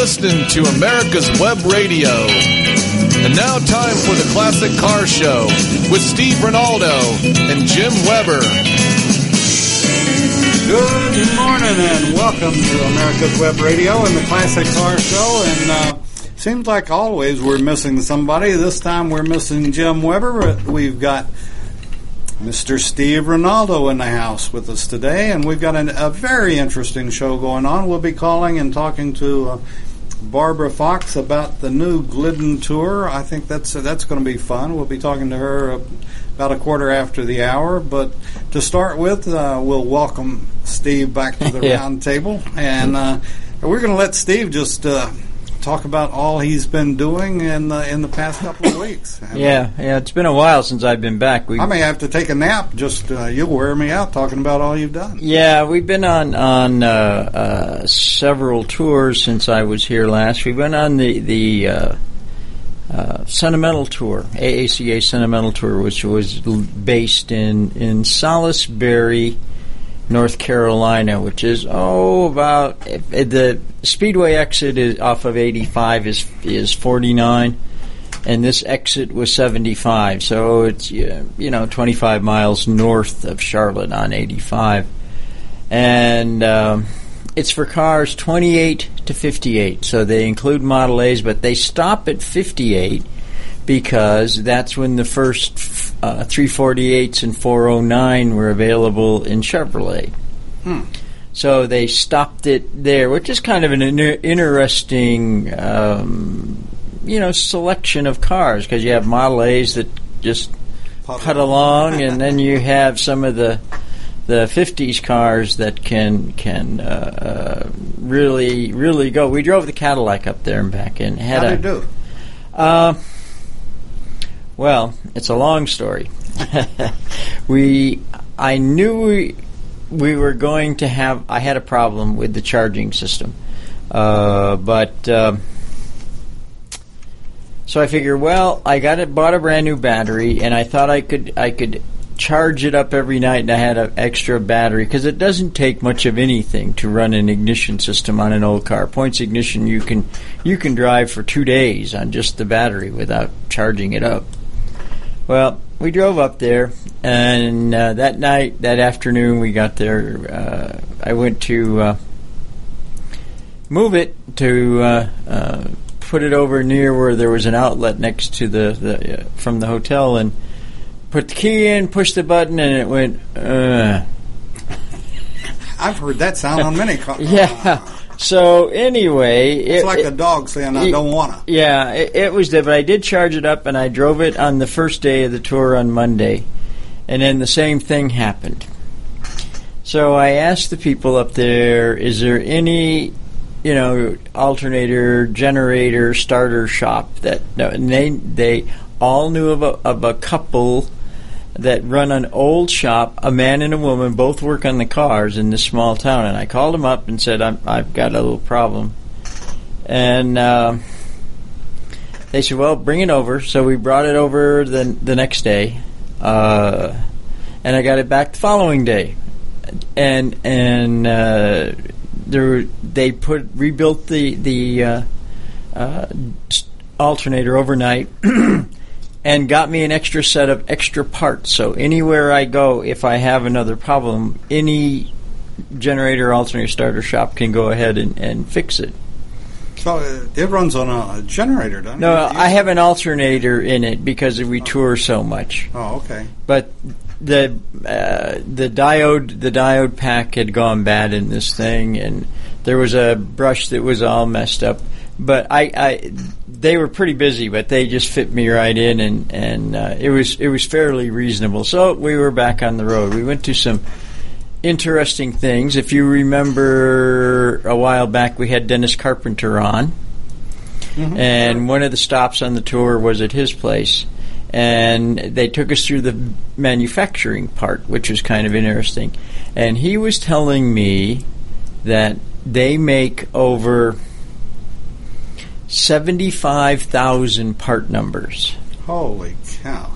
listening to America's Web Radio. And now, time for the Classic Car Show with Steve Rinaldo and Jim Weber. Good morning and welcome to America's Web Radio and the Classic Car Show. And uh, seems like always we're missing somebody. This time we're missing Jim Weber, we've got Mr. Steve Rinaldo in the house with us today, and we've got an, a very interesting show going on. We'll be calling and talking to. Uh, Barbara Fox about the new Glidden tour. I think that's uh, that's going to be fun. We'll be talking to her about a quarter after the hour. But to start with, uh, we'll welcome Steve back to the Yeah. round table, and uh, we're going to let Steve just uh, talk about all he's been doing in the, in the past couple of weeks. Yeah, yeah. It's been a while since I've been back. We, I may have to take a nap. Just uh, you'll wear me out talking about all you've done. yeah, we've been on on uh, uh, several tours since I was here last. We went on the the uh, uh, Sentimental Tour, AACA Sentimental Tour, which was based in in Salisbury, North Carolina, which is oh about if the Speedway exit is off of 85 is is 49 and this exit was 75 so it's you know 25 miles north of Charlotte on 85 and um, it's for cars 28 to 58 so they include Model A's but they stop at 58 because that's when the first uh, 348s and 409 were available in Chevrolet so they stopped it there, which is kind of an inter- interesting, um, you know, selection of cars because you have Model A's that just put along, and then you have some of the the '50s cars that can can uh, uh, really really go. We drove the Cadillac up there and back, and had How a do? uh, well, it's a long story. we, I knew we, we were going to have. I had a problem with the charging system, uh, but um so I figured, well, I got it, bought a brand new battery, and I thought I could, I could charge it up every night, and I had an extra battery because it doesn't take much of anything to run an ignition system on an old car. Points ignition, you can, you can drive for two days on just the battery without charging it up. Well, we drove up there, and uh, that night, that afternoon, we got there. Uh, I went to uh, move it to uh, uh, put it over near where there was an outlet next to the, the uh, from the hotel, and put the key in, pushed the button, and it went. Uh, I've heard that sound on many cars. yeah. So anyway, It's it, like it- a dog saying, "I it- don't wanna." Yeah, it, it was there, but I did charge it up, and I drove it on the first day of the tour on Monday, and then the same thing happened. So I asked the people up there, "Is there any, you know, alternator, generator, starter shop that?" No, and they they all knew of a of a couple that run an old shop. A man and a woman both work on the cars in this small town, and I called them up and said, I'm, "I've got a little problem." And uh, they said, "Well, bring it over." So we brought it over the the next day, uh, and I got it back the following day, and and uh, there they put rebuilt the the uh, uh, alternator overnight. And got me an extra set of extra parts. So anywhere I go, if I have another problem, any generator, alternator, starter shop can go ahead and, and fix it. So uh, it runs on a, generator, doesn't No, it? I have an alternator in it because we tour so much. Oh, okay. But the uh, the diode the diode pack had gone bad in this thing, and there was a brush that was all messed up. But I, I they were pretty busy, but they just fit me right in, and and uh, it was it was fairly reasonable. So we were back on the road. We went to some interesting things. If you remember a while back, we had Dennis Carpenter on, and one of the stops on the tour was at his place. And they took us through the manufacturing part, which was kind of interesting. And he was telling me that they make over 75,000 part numbers. Holy cow!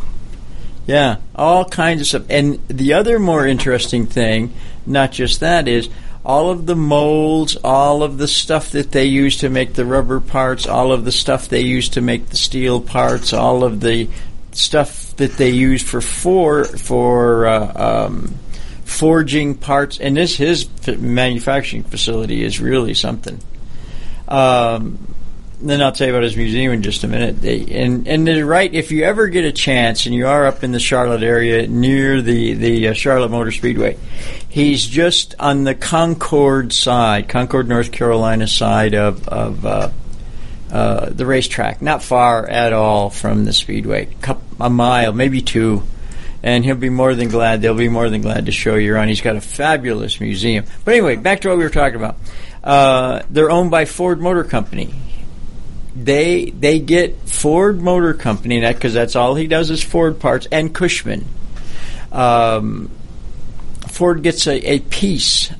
Yeah, all kinds of stuff. And the other more interesting thing, not just that, is all of the molds, all of the stuff that they use to make the rubber parts, all of the stuff they use to make the steel parts, all of the stuff that they use for for for uh, um, forging parts. And this his manufacturing facility is really something. Um, then I'll tell you about his museum in just a minute. They, and and they're right. If you ever get a chance, and you are up in the Charlotte area near the the uh, Charlotte Motor Speedway, he's just on the Concord side, Concord, North Carolina side of of uh, uh, the racetrack. Not far at all from the Speedway, a mile, maybe two. And he'll be more than glad. They'll be more than glad to show you around. He's got a fabulous museum. But anyway, back to what we were talking about. Uh, they're owned by Ford Motor Company they they get Ford Motor Company that because that's all he does is Ford parts and Cushman. Um, Ford gets a, a piece,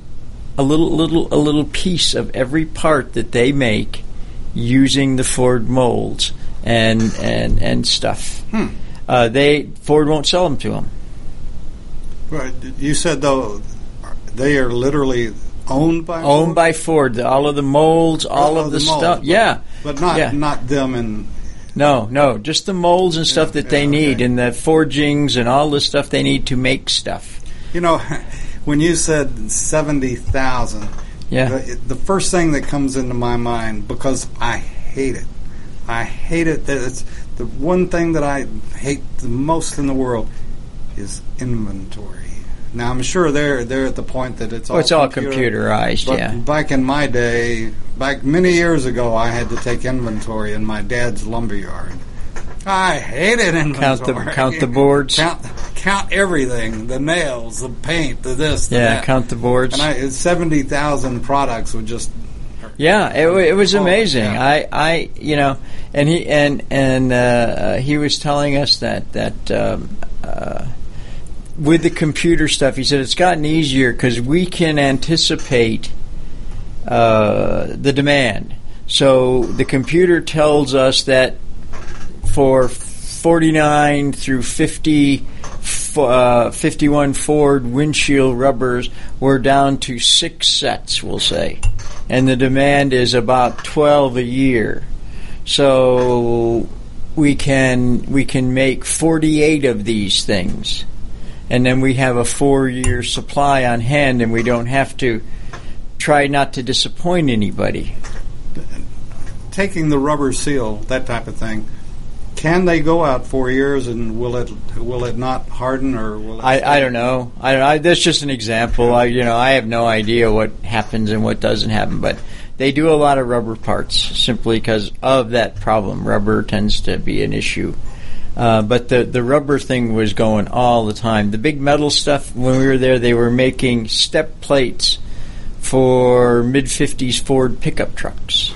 a little little a little piece of every part that they make using the Ford molds and and and stuff. Hmm. Uh, they Ford won't sell them to them. Right. You said though they are literally owned by owned Ford? by Ford. All of the molds, all Oh, of the, the molds, stuff. but- Yeah, but not Yeah. not them and No, no, just the molds and stuff Yeah, that they yeah, need, okay. and the forgings and all the stuff they need to make stuff. you know when you said seventy thousand. Yeah, The, the first thing that comes into my mind because I hate it. I hate it. That it's the one thing that I hate the most in the world is inventory. Now I'm sure they're they're at the point that it's all oh, it's all computer- computerized. But yeah, back in my day, back many years ago, I had to take inventory in my dad's lumberyard. I hated inventory. count the count the boards. count, count everything: the nails, the paint, the this, the yeah, that. count the boards. And I seventy thousand products would just Yeah, it, it was Oh, amazing. yeah. I, I, you know, and he and and uh, uh, he was telling us that that um, uh, with the computer stuff, he said it's gotten easier because we can anticipate uh, the demand. So the computer tells us that for 49 through 50, uh, 51 Ford windshield rubbers, we're down to six sets, we'll say. And the demand is about 12 a year. So we can we can make 48 of these things. And then we have a 4-year supply on hand and we don't have to try not to disappoint anybody. taking the rubber seal, that type of thing. Can they go out four years and will it will it not harden or will it? I, I don't know. I. I, that's just an example. I you know I have no idea what happens and what doesn't happen, but they do a lot of rubber parts simply because of that problem. Rubber tends to be an issue. Uh, but the the rubber thing was going all the time. The big metal stuff when we were there, they were making step plates for mid '50s Ford pickup trucks,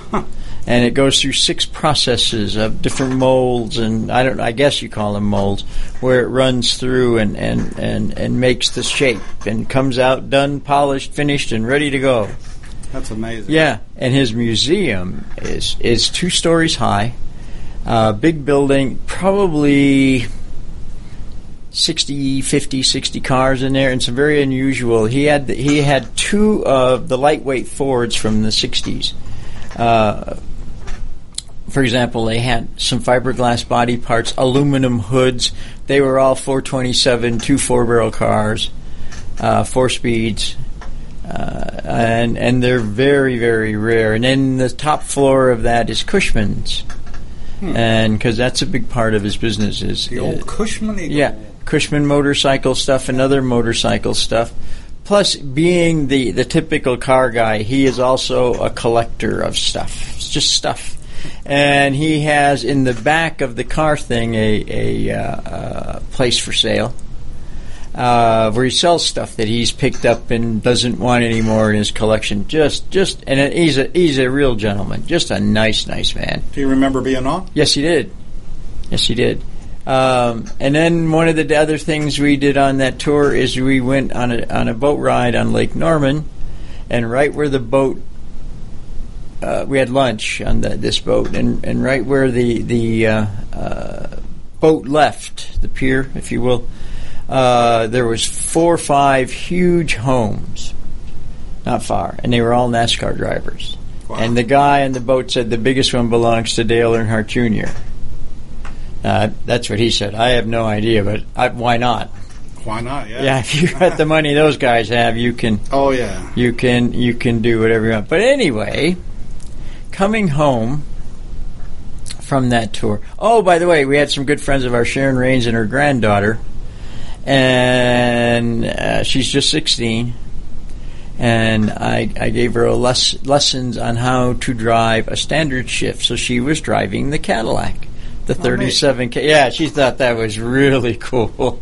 and it goes through six processes of different molds, and I don't. I guess you call them molds, where it runs through and and and and makes the shape and comes out done, polished, finished, and ready to go. That's amazing. Yeah, and his museum is is two stories high, uh, big building, probably 60, 50, 60 cars in there, and some very unusual. He had the, he had two of the lightweight Fords from the '60s. Uh, for example, they had some fiberglass body parts, aluminum hoods. They were all 427, two four barrel cars, uh, four speeds uh, and and they're very very rare. And then the top floor of that is Cushman's, and because that's a big part of his business is The old uh, Cushman Eagle. yeah Cushman motorcycle stuff and other motorcycle stuff. Plus, being the the typical car guy, he is also a collector of stuff. It's just stuff. And he has in the back of the car thing a, a uh, uh, place for sale uh, where he sells stuff that he's picked up and doesn't want anymore in his collection. Just, just, and he's a he's a real gentleman. Just a nice, nice man. Do you remember being on? Yes, he did. Yes, he did. Um, and then one of the other things we did on that tour is we went on a on a boat ride on Lake Norman, and right where the boat. Uh, we had lunch on the, this boat, and, and right where the the uh, uh, boat left, the pier, if you will, uh, there was four or five huge homes, not far, and they were all NASCAR drivers. Wow. And the guy on the boat said the biggest one belongs to Dale Earnhardt Jr. Uh, that's what he said. I have no idea, but I, why not? Why not? Yeah. Yeah, if you got the money those guys have, you can Oh yeah. you can you can do whatever you want. But anyway, coming home from that tour. Oh, by the way, we had some good friends of our Sharon Rains and her granddaughter, and uh, she's just sixteen. And I, I gave her a les- lessons on how to drive a standard shift. So she was driving the Cadillac, the 37. K yeah, she thought that was really cool.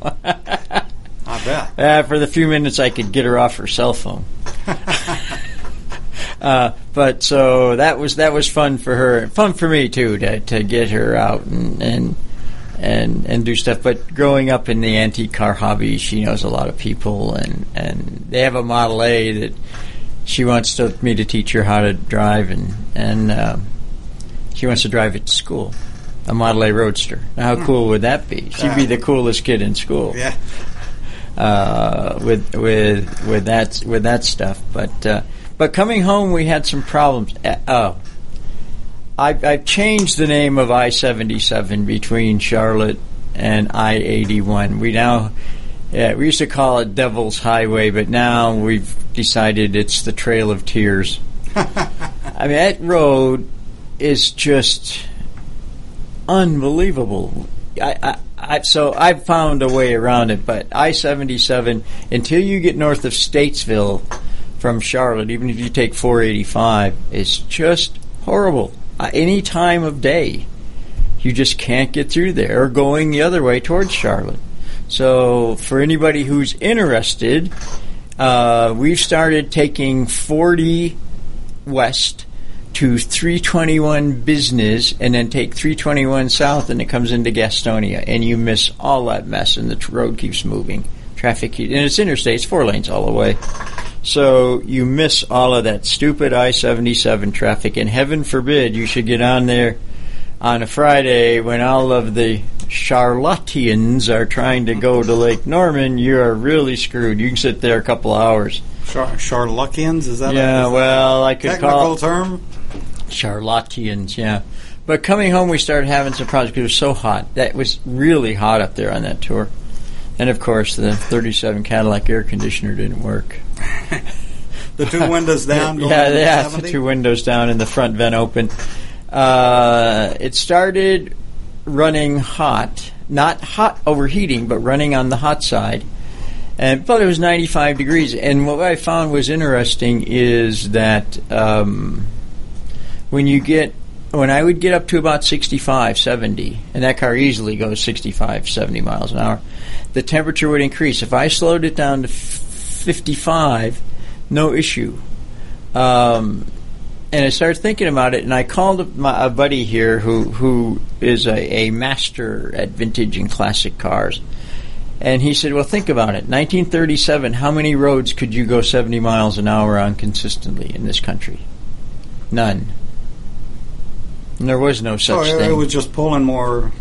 I bet. Uh, for the few minutes I could get her off her cell phone. uh, but so that was that was fun for her, fun for me too to to get her out and and and and do stuff. But growing up in the antique car hobby, she knows a lot of people, and and they have a Model A that she wants to, me to teach her how to drive, and and um, she wants to drive it to school. A Model A Roadster. Now, how cool would that be? She'd be the coolest kid in school Yeah. uh, with with with that with that stuff. But uh, but coming home, we had some problems. Uh, oh, I I've changed the name of I seventy seven between Charlotte and I eighty one. We now. Yeah, we used to call it Devil's Highway, but now we've decided it's the Trail of Tears. I mean, that road is just unbelievable. I, I, I, so I've found a way around it, but I seventy seven until you get north of Statesville from Charlotte, even if you take four eighty five, it's just horrible. Uh, any time of day, you just can't get through there. Or going the other way towards Charlotte. So for anybody who's interested, uh, we've started taking forty west to 321 business and then take 321 south and it comes into Gastonia and you miss all that mess and the road keeps moving. Traffic, and it's interstate, it's four lanes all the way. So you miss all of that stupid I-77 traffic and heaven forbid you should get on there on a Friday when all of the Charlotteans are trying to go to Lake Norman, you are really screwed. You can sit there a couple of hours. Char- is that Yeah, a, is that well, I a could technical call term? Charlotteans, yeah. But coming home, we started having some problems because it was so hot. That was really hot up there on that tour. And of course, the 37 Cadillac air conditioner didn't work. The two windows down. Going yeah, yeah, the two windows down and the front vent open. Uh, it started running hot, not hot overheating, but running on the hot side. And but it was 95 degrees. And what I found was interesting is that um, when you get when I would get up to about 65, 70, and that car easily goes 65, 70 miles an hour, the temperature would increase. If I slowed it down to f- 55, no issue. Um, and I started thinking about it, and I called my, a buddy here who who is a, a master at vintage and classic cars. And he said, "Well, think about it. 1937. How many roads could you go 70 miles an hour on consistently in this country? None. And there was no such it, thing. it was just pulling more.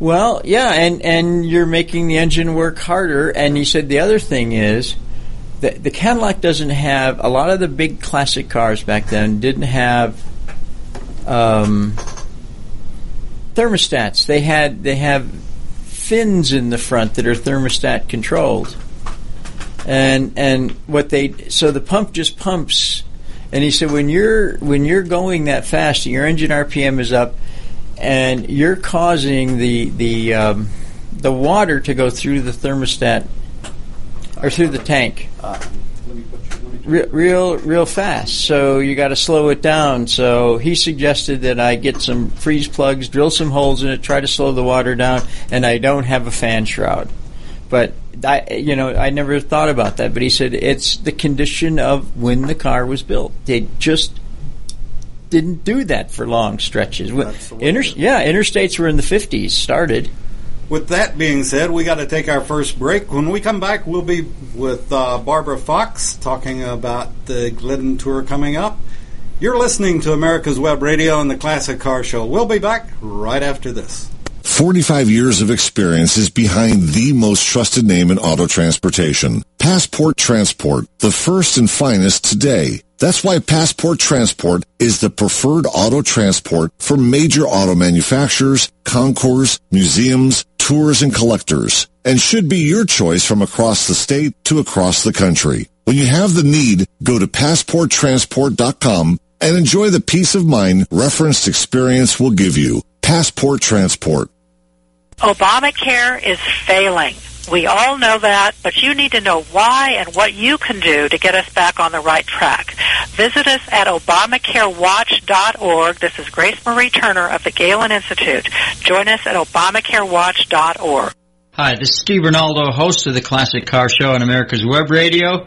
Well, yeah, and and you're making the engine work harder. And he said the other thing is that the Cadillac doesn't have a lot of the big classic cars back then didn't have um, thermostats. They had they have fins in the front that are thermostat controlled, and and what they so the pump just pumps. And he said when you're when you're going that fast, and your engine RPM is up, and you're causing the the um, the water to go through the thermostat or through the tank re- real real fast. So you got to slow it down. So he suggested that I get some freeze plugs, drill some holes in it, try to slow the water down, and I don't have a fan shroud. But I, you know, I never thought about that. But he said it's the condition of when the car was built. They just didn't do that for long stretches. That's Inter- yeah, interstates were in the fifties. Started. With that being said, we got to take our first break. When we come back, we'll be with uh, Barbara Fox talking about the Glidden tour coming up. You're listening to America's Web Radio and the Classic Car Show. We'll be back right after this. 45 years of experience is behind the most trusted name in auto transportation. Passport Transport, the first and finest today. That's why Passport Transport is the preferred auto transport for major auto manufacturers, concours, museums, tours, and collectors, and should be your choice from across the state to across the country. When you have the need, go to passporttransport.com and enjoy the peace of mind referenced experience will give you. Passport Transport. Obamacare is failing. We all know that, but you need to know why and what you can do to get us back on the right track. Visit us at ObamacareWatch.org. This is Grace Marie Turner of the Galen Institute. Join us at ObamacareWatch.org. Hi, this is Steve Rinaldo, host of the Classic Car Show on America's Web Radio.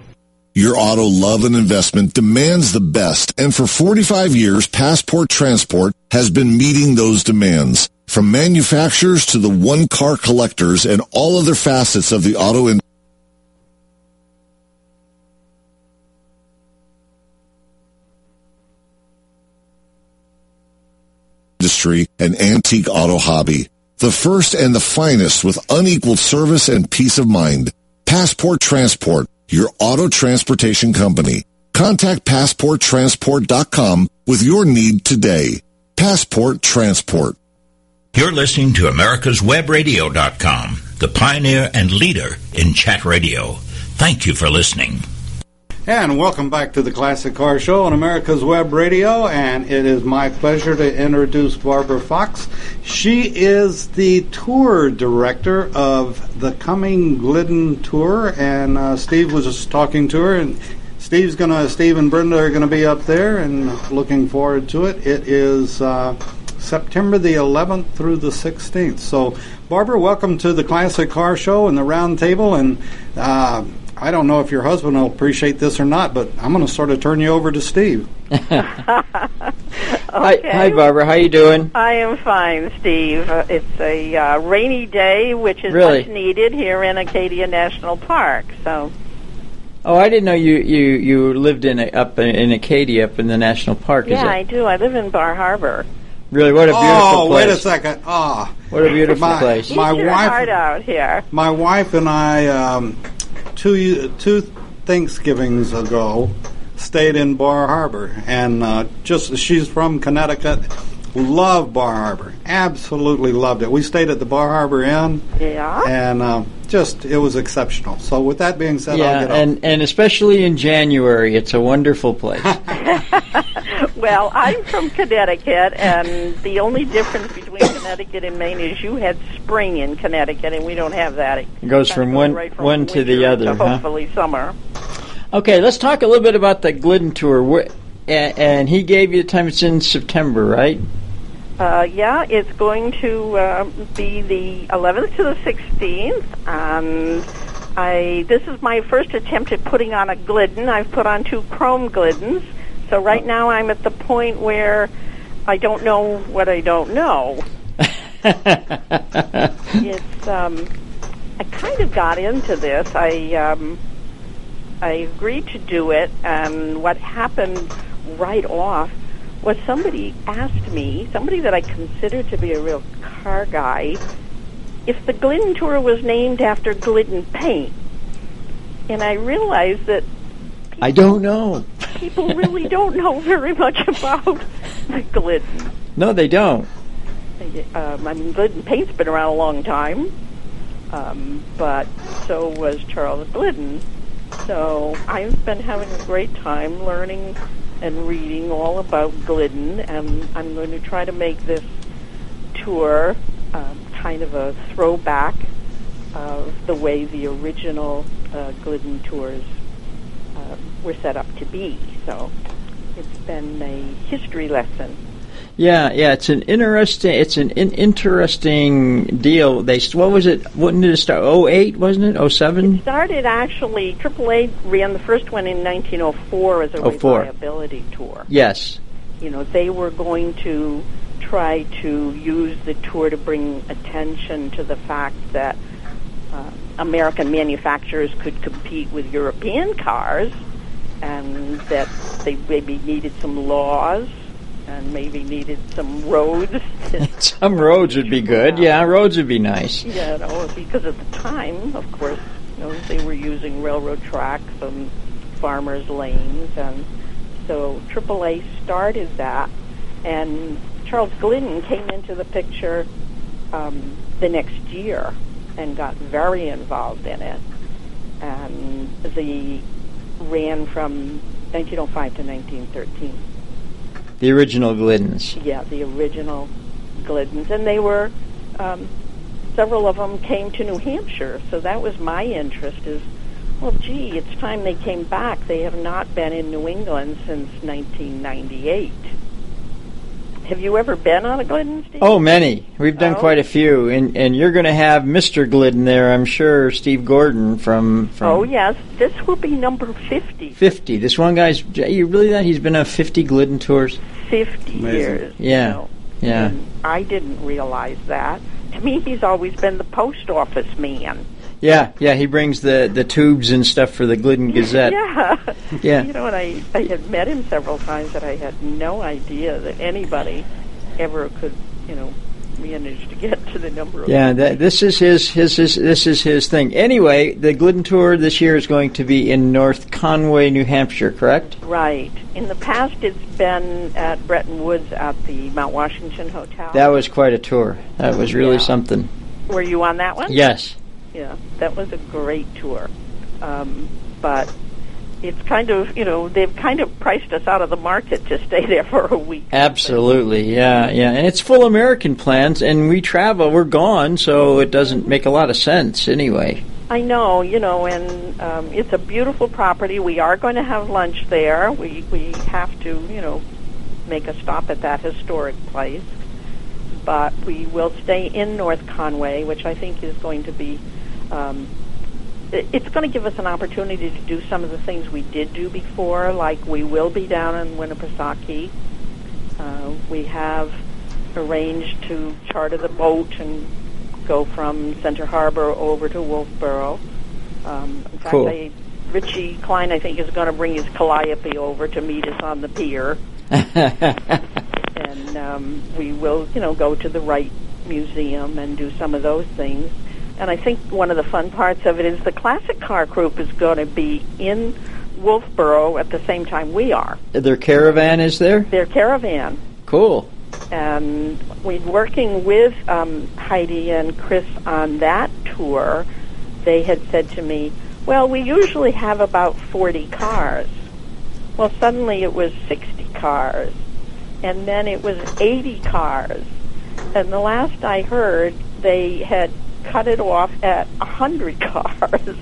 Your auto love and investment demands the best, and for 45 years, Passport Transport has been meeting those demands. From manufacturers to the one-car collectors and all other facets of the auto industry, industry and antique auto hobby. The first and the finest with unequaled service and peace of mind. Passport Transport, your auto transportation company. Contact PassportTransport.com with your need today. Passport Transport. You're listening to America'sWebRadio.com, the pioneer and leader in chat radio. Thank you for listening. And welcome back to the Classic Car Show on America's Web Radio. And it is my pleasure to introduce Barbara Fox. She is the tour director of the coming Glidden tour. And uh, Steve was just talking to her, and Steve's gonna, Steve and Brenda are gonna be up there, and looking forward to it. It is. Uh, September the 11th through the 16th. So, Barbara, welcome to the Classic Car Show and the Round Table. And uh, I don't know if your husband will appreciate this or not, but I'm going to sort of turn you over to Steve. Okay. Hi, hi, Barbara. How you doing? I am fine, Steve. Uh, it's a uh, rainy day, which is Really? much needed here in Acadia National Park. So, Oh, I didn't know you you you lived in a, up in, in Acadia, up in the national park. yeah, Is I do. I live in Bar Harbor. really what a beautiful oh, place? wait a second. Ah, What a beautiful My- place. My wife- out here. my wife and I, um, two two Thanksgivings ago, stayed in Bar Harbor, and uh, just she's from Connecticut. Loved Bar Harbor, absolutely loved it. We stayed at the Bar Harbor Inn, Yeah. and uh, just it was exceptional. So, with that being said, I'll yeah, get off. and and especially in January, it's a wonderful place. Well, I'm from Connecticut, and the only difference between Connecticut and Maine is you had spring in Connecticut, and we don't have that. It goes from goes one- right from one to the other, to huh? hopefully summer. okay, let's talk a little bit about the Glidden tour. Wh- a- And he gave you the time. It's in September, right? Uh, yeah, it's going to uh, be the 11th to the 16th, and I this is my first attempt at putting on a Glidden. I've put on two Chrome Gliddens, so right now I'm at the point where I don't know what I don't know. It's um, I kind of got into this. I um, I agreed to do it, and what happened right off was somebody asked me, somebody that I consider to be a real car guy, if the Glidden Tour was named after Glidden paint. And I realized that I don't know. people really don't know very much about the Glidden. No, they don't. Um, I mean, Glidden paint's been around a long time, um, but so was Charles Glidden. So I've been having a great time learning and reading all about Glidden, and I'm going to try to make this tour um, kind of a throwback of the way the original uh, Glidden tours uh, were set up to be. So it's been a history lesson. Yeah, yeah, it's an interesting. It's an in- interesting deal. They what was it? When did it start? Oh eight, wasn't it? Oh seven. started actually AAA ran the first one in 1904 as a 04. reliability tour, Yes. you know, they were going to try to use the tour to bring attention to the fact that uh, American manufacturers could compete with European cars, and that they maybe needed some laws and maybe needed some roads. Some roads would be good. Yeah, roads would be nice. you know, because at the time, of course, you know, they were using railroad tracks and farmers' lanes, and so AAA started that, and Charles Glidden came into the picture um, the next year and got very involved in it, and the ran from 1905 to 1913. The original Gliddens. Yeah, the original Gliddens, and they were um, several of them came to New Hampshire, so that was my interest. Is well, gee, it's time they came back. They have not been in New England since 1998. Have you ever been on a Glidden, Steve? Oh, many. We've done Oh. quite a few, and and you're going to have Mr. Glidden there, I'm sure. Steve Gordon from from Oh yes, this will be number 50. 50. This one guy's. You really that he's been on 50 Glidden tours? 50 Amazing. years. Yeah. You know. Yeah. And I didn't realize that. To me, he's always been the post office man. Yeah, yeah. He brings the the tubes and stuff for the Glidden Gazette. Yeah. Yeah. You know, and I, I had met him several times, and I had no idea that anybody ever could, you know, manage to get to the number of. Yeah, that, this is his, his his this is his thing. Anyway, the Glidden tour this year is going to be in North Conway, New Hampshire, correct? Right. In the past, it's been at Bretton Woods at the Mount Washington Hotel. That was quite a tour. That was really Yeah. something. Were you on that one? Yes. Yeah, that was a great tour. Um, but it's kind of, you know, they've kind of priced us out of the market to stay there for a week. Absolutely, yeah, yeah, and it's full American plans, and we travel, we're gone, so it doesn't make a lot of sense anyway. I know, you know, and um, it's a beautiful property. We are going to have lunch there. We we have to, you know, make a stop at that historic place. But we will stay in North Conway, which I think is going to be. Um, it's going to give us an opportunity to do some of the things we did do before, like we will be down in Winnipesaukee. Uh, we have arranged to charter the boat and go from Center Harbor over to Wolfeboro. Um, in fact, Cool. I, Richie Clyne, I think, is going to bring his calliope over to meet us on the pier, and um, we will, you know, go to the Wright Museum and do some of those things. And I think one of the fun parts of it is the classic car group is going to be in Wolfeboro at the same time we are. Their caravan is there? Their caravan Cool. and we're working with um, Heidi and Chris on that tour. They had said to me, "Well, we usually have about 40 cars." Well, suddenly it was 60 cars, and then it was 80 cars, and the last I heard, they had cut it off at a 100 cars.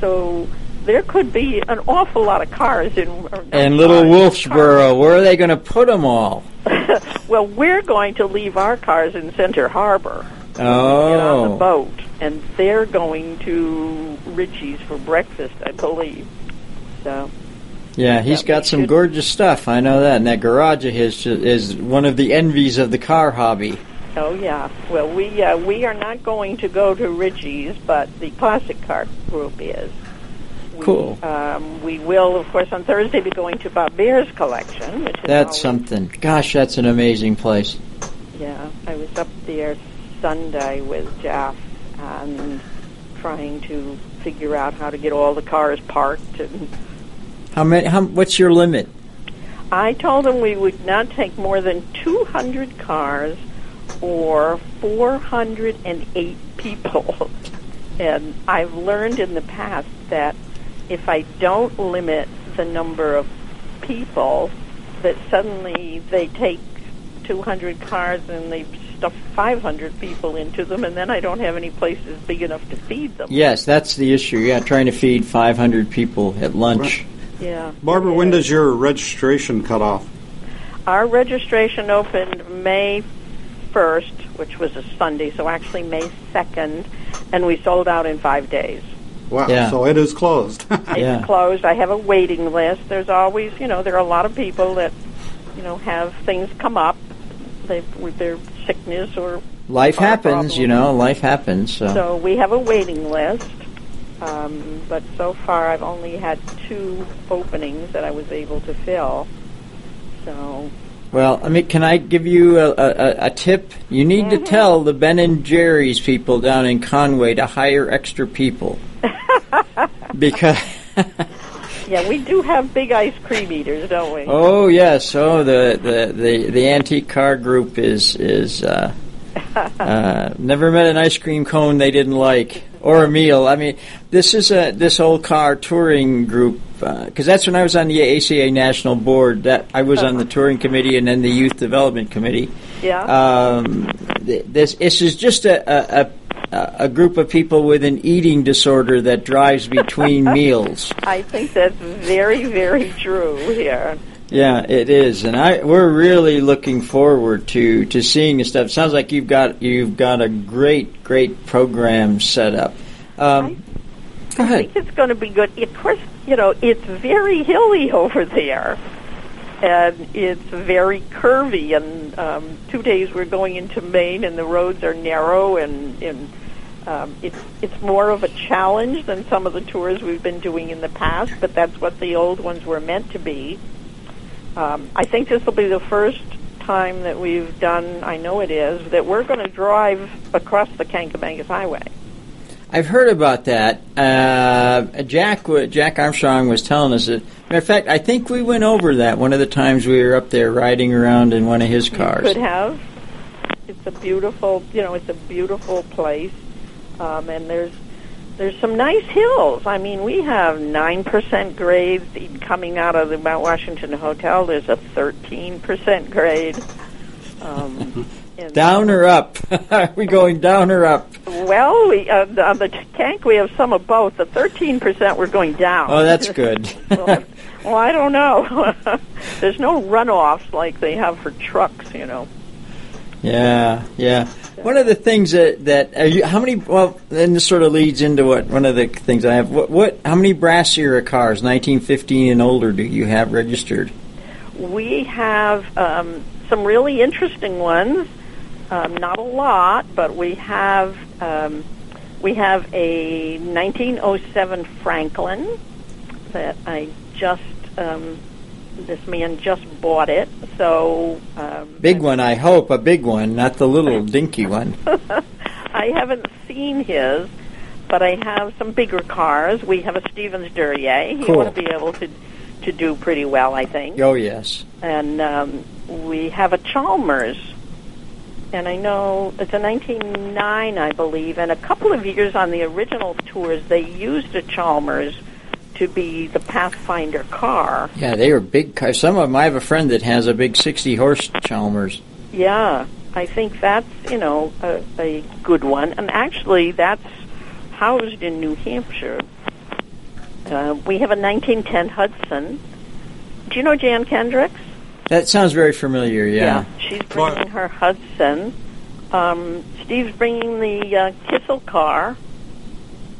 So there could be an awful lot of cars in uh, And little cars, cars. Wolfsboro, where are they going to put them all? well, we're going to leave our cars in Center Harbor, Oh. get on the boat, and they're going to Richie's for breakfast, I believe. So, yeah, he's got some should- gorgeous stuff. I know that. And that garage of his is one of the envies of the car hobby. Oh yeah. Well, we uh, we are not going to go to Richie's, but the classic car group is. We, Cool. Um, we will, of course, on Thursday be going to Bob Bahre's collection, which is That's something. Gosh, that's an amazing place. Yeah, I was up there Sunday with Jeff and trying to figure out how to get all the cars parked. And How many? How, what's your limit? I told him we would not take more than 200 cars or 408 people. and I've learned in the past that if I don't limit the number of people, that suddenly they take 200 cars and they stuff 500 people into them, and then I don't have any places big enough to feed them. Yes, that's the issue. Yeah, trying to feed 500 people at lunch. Yeah. Barbara, when does your registration cut off? Our registration opened May 1st, which was a Sunday, so actually May 2nd, and we sold out in five days. Wow, Yeah. so it is closed. It's Yeah. closed. I have a waiting list. There's always, you know, there are a lot of people that you know, have things come up, they with their sickness or Life happens, problems. you know. Life happens. So. So we have a waiting list, um, but so far I've only had two openings that I was able to fill. So Well, I mean, can I give you a, a, a tip? You need to tell the Ben and Jerry's people down in Conway to hire extra people because. yeah, we do have big ice cream eaters, don't we? Oh yes, oh the, the, the, the antique car group is is uh, uh, never met an ice cream cone they didn't like or a meal. I mean, this is a this whole car touring group because that's when I was on the AACA national board. That I was on the touring committee and then the youth development committee. Yeah. Um, th- this this is just a, a a a group of people with an eating disorder that drives between meals. I think that's very, very true here. Yeah, it is, and I we're really looking forward to to seeing this stuff. Sounds like you've got you've got a great great program set up. Um, go I think it's going to be good. Of course, you know, it's very hilly over there. And it's very curvy. And um, two days we're going into Maine, and the roads are narrow, and, and um, it's it's more of a challenge than some of the tours we've been doing in the past. But that's what the old ones were meant to be. Um, I think this will be the first time that we've done. I know it is that we're going to drive across the Kancamagus Highway. I've heard about that. Uh, Jack Jack Armstrong was telling us that. Matter of fact, I think we went over that one of the times we were up there riding around in one of his cars. could have. It's a beautiful, you know, it's a beautiful place, um, and there's there's some nice hills. I mean, we have nine percent grades coming out of the Mount Washington Hotel. There's a thirteen percent grade. Um, Down or up? Are we going down or up? Well, we, uh, on the tank we have some of both. The thirteen percent we're going down. Oh, that's good. well, well, I don't know. There's no runoffs like they have for trucks, you know. Yeah, yeah. One of the things that that are you, how many? Well, then this sort of leads into what one of the things I have. What what? How many brass era cars, 1915 and older, do you have registered? We have um, some really interesting ones. Um, not a lot, but we have um, we have a 1907 Franklin that I just um, this man just bought it. So um, Big one, I hope. A big one, not the little dinky one. I haven't seen his, but I have some bigger cars. We have a Stevens Duryea. He Cool. to be able to to do pretty well, I think. Oh yes. And um, we have a Chalmers, and I know it's a 1909, I believe. And a couple of years on the original tours, they used a Chalmers to be the Pathfinder car. Yeah, they were big cars. Some of them. I have a friend that has a big 60 horse Chalmers. Yeah, I think that's you know a, a good one, and actually that's housed in New Hampshire. Uh, we have a 1910 Hudson. Do you know Jan Kendricks? That sounds very familiar. Yeah. she's bringing her Hudson. Um, Steve's bringing the uh, Kissel car.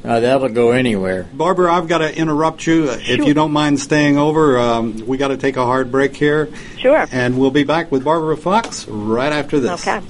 Uh, that'll go anywhere. Barbara, I've got to interrupt you. Uh, If you don't mind staying over, um, we got to take a hard break here. Sure. And we'll be back with Barbara Fox right after this. Okay.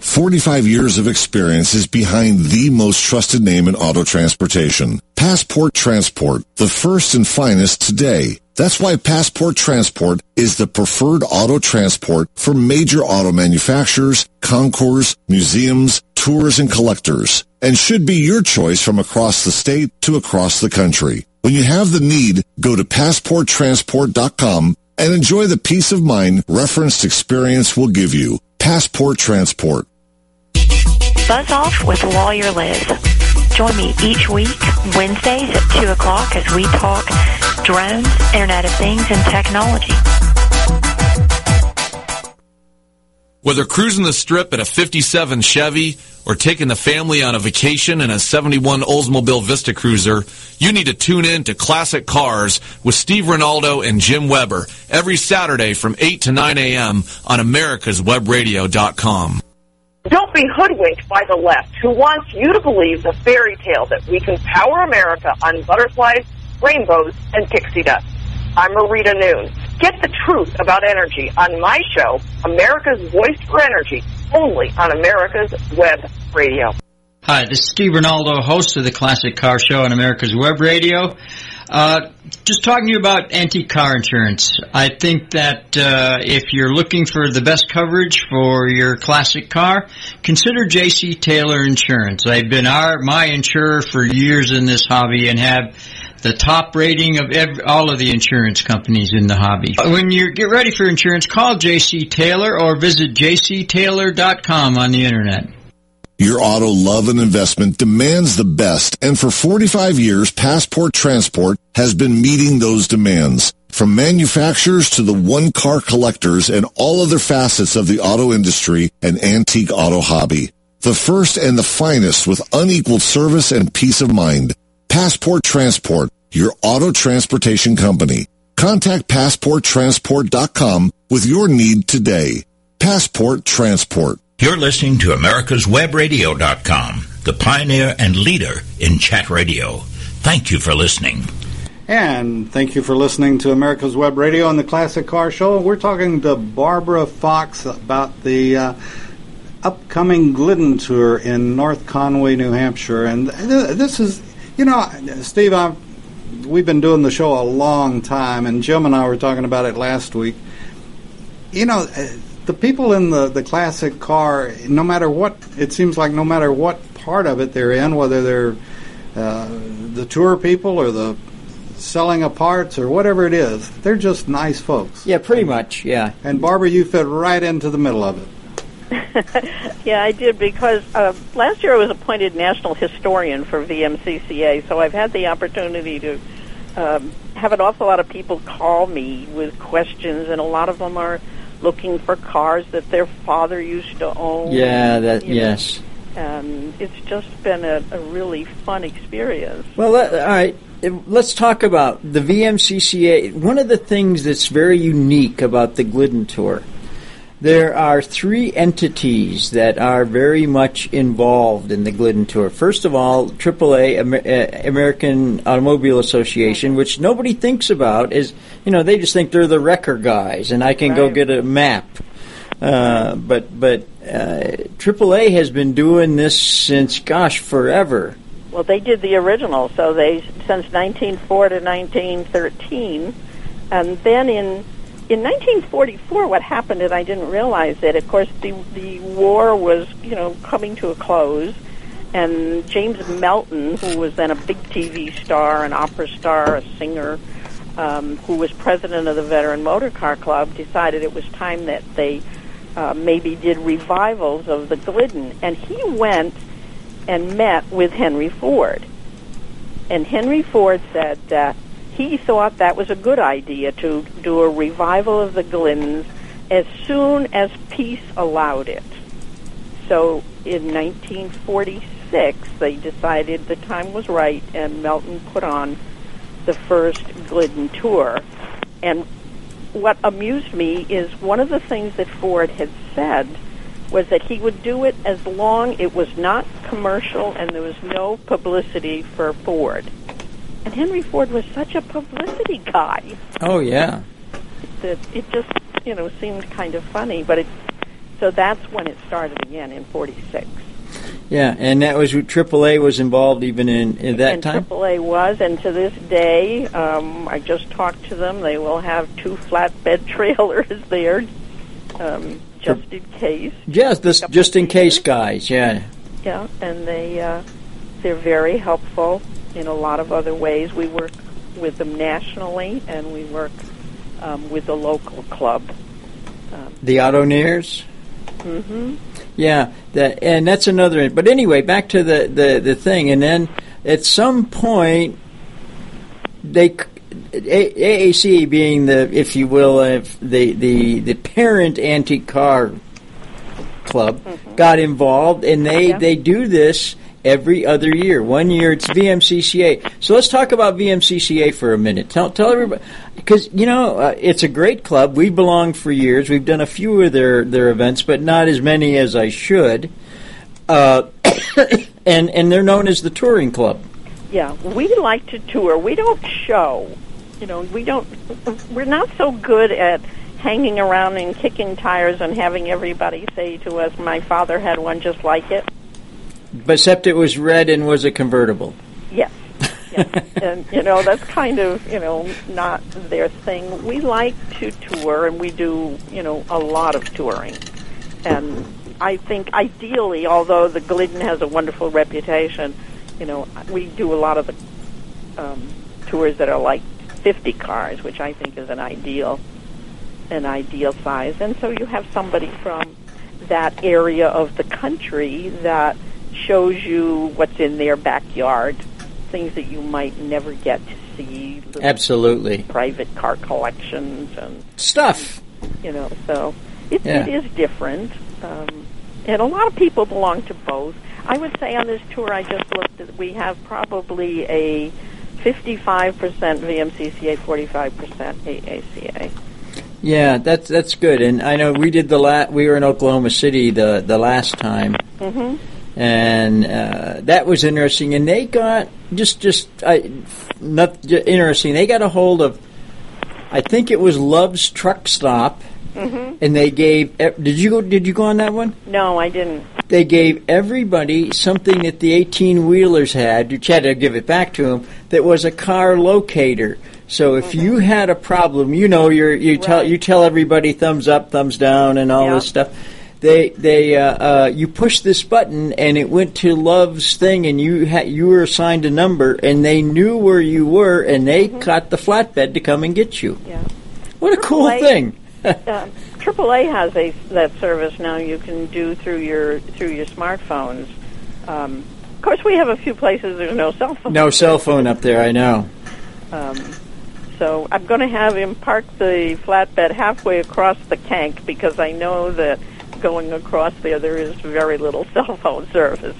45 years of experience is behind the most trusted name in auto transportation. Passport Transport, the first and finest today. That's why Passport Transport is the preferred auto transport for major auto manufacturers, concours, museums, tours, and collectors, and should be your choice from across the state to across the country. When you have the need, go to passporttransport.com and enjoy the peace of mind referenced experience will give you. Passport Transport. Buzz off with Lawyer Liz. Join me each week, Wednesdays at 2 o'clock, as we talk drones, Internet of Things, and technology. Whether cruising the strip in a 57 Chevy or taking the family on a vacation in a 71 Oldsmobile Vista Cruiser, you need to tune in to Classic Cars with Steve Rinaldo and Jim Weber every Saturday from 8 to 9 a.m. on americaswebradio.com. Don't be hoodwinked by the left who wants you to believe the fairy tale that we can power America on butterflies, rainbows, and pixie dust. I'm Marita Noon. Get the truth about energy on my show, America's Voice for Energy, only on America's Web Radio. Hi, this is Steve Rinaldo, host of the Classic Car Show on America's Web Radio. Uh, just talking to you about antique car insurance. I think that uh, if you're looking for the best coverage for your classic car, consider J.C. Taylor Insurance. I've been our my insurer for years in this hobby and have the top rating of every, all of the insurance companies in the hobby. When you get ready for insurance, call J.C. Taylor or visit jctaylor.com on the internet. Your auto love and investment demands the best, and for 45 years, Passport Transport has been meeting those demands. From manufacturers to the one-car collectors and all other facets of the auto industry and antique auto hobby. The first and the finest with unequaled service and peace of mind. Passport Transport, your auto transportation company. Contact PassportTransport.com with your need today. Passport Transport. You're listening to America'sWebRadio.com, the pioneer and leader in chat radio. Thank you for listening. And thank you for listening to America's Web Radio and the Classic Car Show. We're talking to Barbara Fox about the uh, upcoming Glidden Tour in North Conway, New Hampshire. And th- this is, you know, Steve, I've, we've been doing the show a long time, and Jim and I were talking about it last week. You know, the people in the, the classic car, no matter what, it seems like no matter what part of it they're in, whether they're uh, the tour people or the selling of parts or whatever it is, they're just nice folks. Yeah, pretty much, yeah. And Barbara, you fit right into the middle of it. Yeah, I did because uh, last year I was appointed national historian for VMCCA, so I've had the opportunity to um, have an awful lot of people call me with questions, and a lot of them are looking for cars that their father used to own. Yeah, that yes. And it's just been a, a really fun experience. Well, let, all right. Let's talk about the VMCCA. One of the things that's very unique about the Glidden Tour, there are three entities that are very much involved in the Glidden Tour. First of all, AAA, uh, American Automobile Association, which nobody thinks about, is you know they just think they're the wrecker guys, and I can right. go get a map. Uh, but but uh, AAA has been doing this since gosh forever. Well, they did the original, so they since 1904 to 1913, and then in in 1944, what happened, and I didn't realize it. Of course, the the war was you know coming to a close, and James Melton, who was then a big TV star, an opera star, a singer, um, who was president of the Veteran Motor Car Club, decided it was time that they uh, maybe did revivals of the Glidden, and he went and met with Henry Ford. And Henry Ford said that he thought that was a good idea to do a revival of the Gliddens as soon as peace allowed it. So in 1946, they decided the time was right, and Melton put on the first Glidden tour. And what amused me is one of the things that Ford had said was that he would do it as long it was not commercial and there was no publicity for Ford. And Henry Ford was such a publicity guy. Oh yeah. That it just you know seemed kind of funny, but it so that's when it started again in '46. Yeah, and that was AAA was involved even in, in that and time. AAA was, and to this day, um, I just talked to them. They will have two flatbed trailers there, um, just in case. Yes, this just in case guys. Yeah. Yeah, and they uh, they're very helpful in a lot of other ways. We work with them nationally, and we work um, with the local club. Um, the Autoneers. Mm-hmm. Yeah, that and that's another. But anyway, back to the, the, the thing, and then at some point, they AAC being the, if you will, uh, the the the parent antique car club mm-hmm. got involved, and they Yeah. they do this every other year. One year it's VMCCA. So let's talk about VMCCA for a minute. Tell tell everybody because you know uh, it's a great club. We belonged for years. We've done a few of their their events, but not as many as I should. Uh, and and they're known as the touring club. Yeah, we like to tour. We don't show. you know, we don't, we're not so good at hanging around and kicking tires and having everybody say to us, "My father had one just like it." But except it was red and was a convertible. Yes. yes. and you know that's kind of you know not their thing. We like to tour, and we do you know a lot of touring. And I think ideally, although the Glidden has a wonderful reputation, you know we do a lot of the um, tours that are like 50 cars, which I think is an ideal an ideal size. And so you have somebody from that area of the country that shows you what's in their backyard, things that you might never get to see. Absolutely. Private car collections and Stuff. you know, so it, Yeah. it is different. Um, and a lot of people belong to both. I would say on this tour I just looked at, we have probably a 55% VMCCA, 45% AACA. Yeah, that's that's good. And I know we did the la- we were in Oklahoma City the the last time, hmm and uh, that was interesting. And they got just just I, not j- interesting. They got a hold of, I think it was Love's Truck Stop, hmm and they gave. Did you go? Did you go on that one? No, I didn't. They gave everybody something that the eighteen wheelers had. You had to give it back to them. That was a car locator. So if you had a problem, you know, you're, you tell Right. you tell everybody thumbs up, thumbs down, and all Yeah. this stuff. They they uh, uh, you push this button and it went to Love's thing, and you ha- you were assigned a number, and they knew where you were, and they caught the flatbed to come and get you. Yeah. What a cool thing! Um, AAA has a that service now. You can do through your through your smartphones. Um, of course, we have a few places there's no cell phone. no cell phone up there, I know. Um, so I'm going to have him park the flatbed halfway across the Kanc because I know that going across there there is very little cell phone service.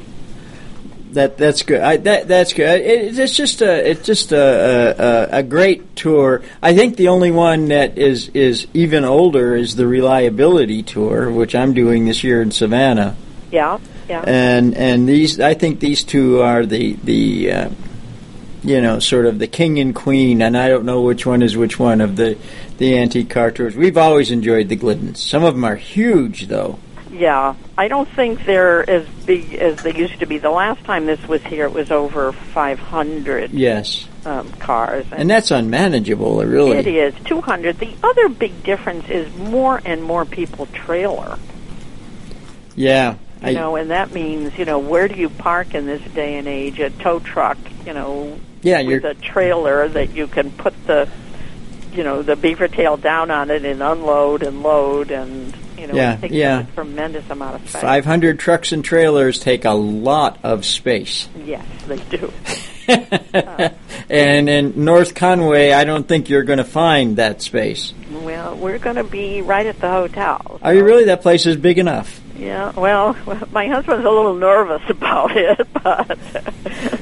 That that's good. I, that that's good. It, it's just a it's just a, a a great tour. I think the only one that is is even older is the reliability tour, which I'm doing this year in Savannah. Yeah, yeah. And and these I think these two are the the uh, you know sort of the king and queen, and I don't know which one is which one of the the antique car tours. We've always enjoyed the Gliddens. Some of them are huge though. Yeah, I don't think they're as big as they used to be. The last time this was here, it was over 500 Yes, um, cars. and that's unmanageable. Really. It is 200. The other big difference is more and more people trailer. Yeah. You know, and that means you know where do you park in this day and age? A tow truck, you know, Yeah, with a trailer that you can put the, you know, the beaver tail down on it and unload and load and you know Yeah, yeah. a tremendous amount of space. 500 trucks and trailers take a lot of space. Yes, they do. Uh. and in North Conway, I don't think you're going to find that space. Well, we're going to be right at the hotel. Are you really? That place is big enough. Yeah, well, my husband's a little nervous about it, but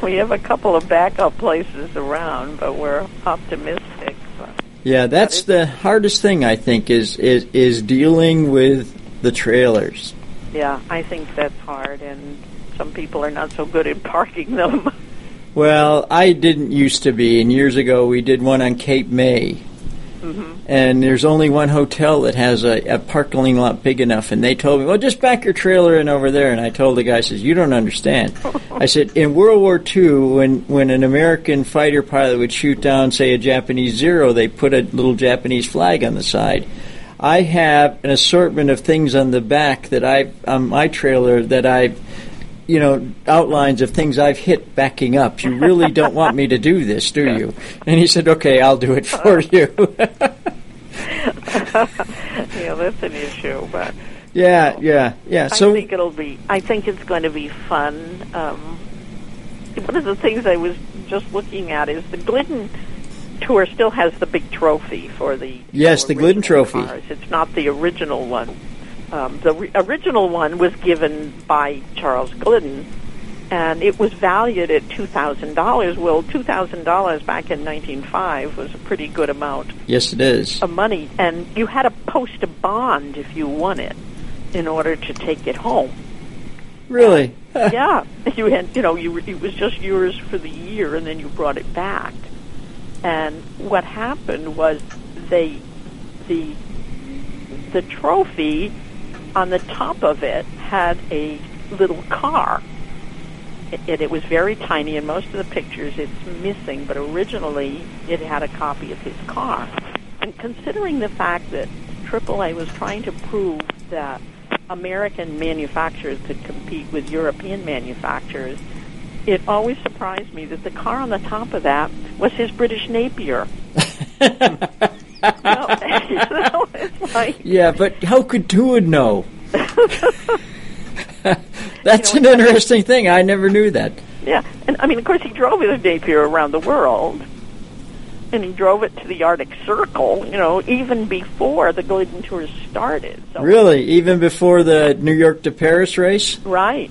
we have a couple of backup places around, but we're optimistic. But Yeah, that's the hardest thing I think is is is dealing with the trailers. yeah, I think that's hard, and some people are not so good at parking them. Well, I didn't used to be, and years ago we did one on Cape May. Hmm And there's only one hotel that has a, a parking lot big enough, and they told me, "Well, just back your trailer in over there." And I told the guy, I "says You don't understand." I said, "In World War II, when when an American fighter pilot would shoot down, say, a Japanese Zero, they put a little Japanese flag on the side. I have an assortment of things on the back that I on my trailer that I've." You know, outlines of things I've hit backing up. You really don't want me to do this, do you? And he said, "Okay, I'll do it for you." yeah, that's an issue, but Yeah, yeah, yeah. So I think it'll be. I think it's going to be fun. Um, one of the things I was just looking at is the Glidden tour still has the big trophy for the Yes, the Glidden trophy. cars. It's not the original one. Um, the re- original one was given by Charles Glidden, and it was valued at two thousand dollars. Well, two thousand dollars back in nineteen five was a pretty good amount yes, it is. of money, and you had to post a bond if you won it in order to take it home. Really? yeah, you had, you know, you it was just yours for the year, and then you brought it back. And what happened was they the the trophy on the top of it had a little car. It, it, was very tiny. In most of the pictures, it's missing, but originally it had a copy of his car. And considering the fact that AAA was trying to prove that American manufacturers could compete with European manufacturers, it always surprised me that the car on the top of that was his British Napier. no, like, yeah, but how could Tuid know? That's you know, an interesting thing. I never knew that. Yeah, and I mean, of course, he drove his Napier around the world, and he drove it to the Arctic Circle. You know, even before the Glidden Tour started. So really, even before the New York to Paris race. Right.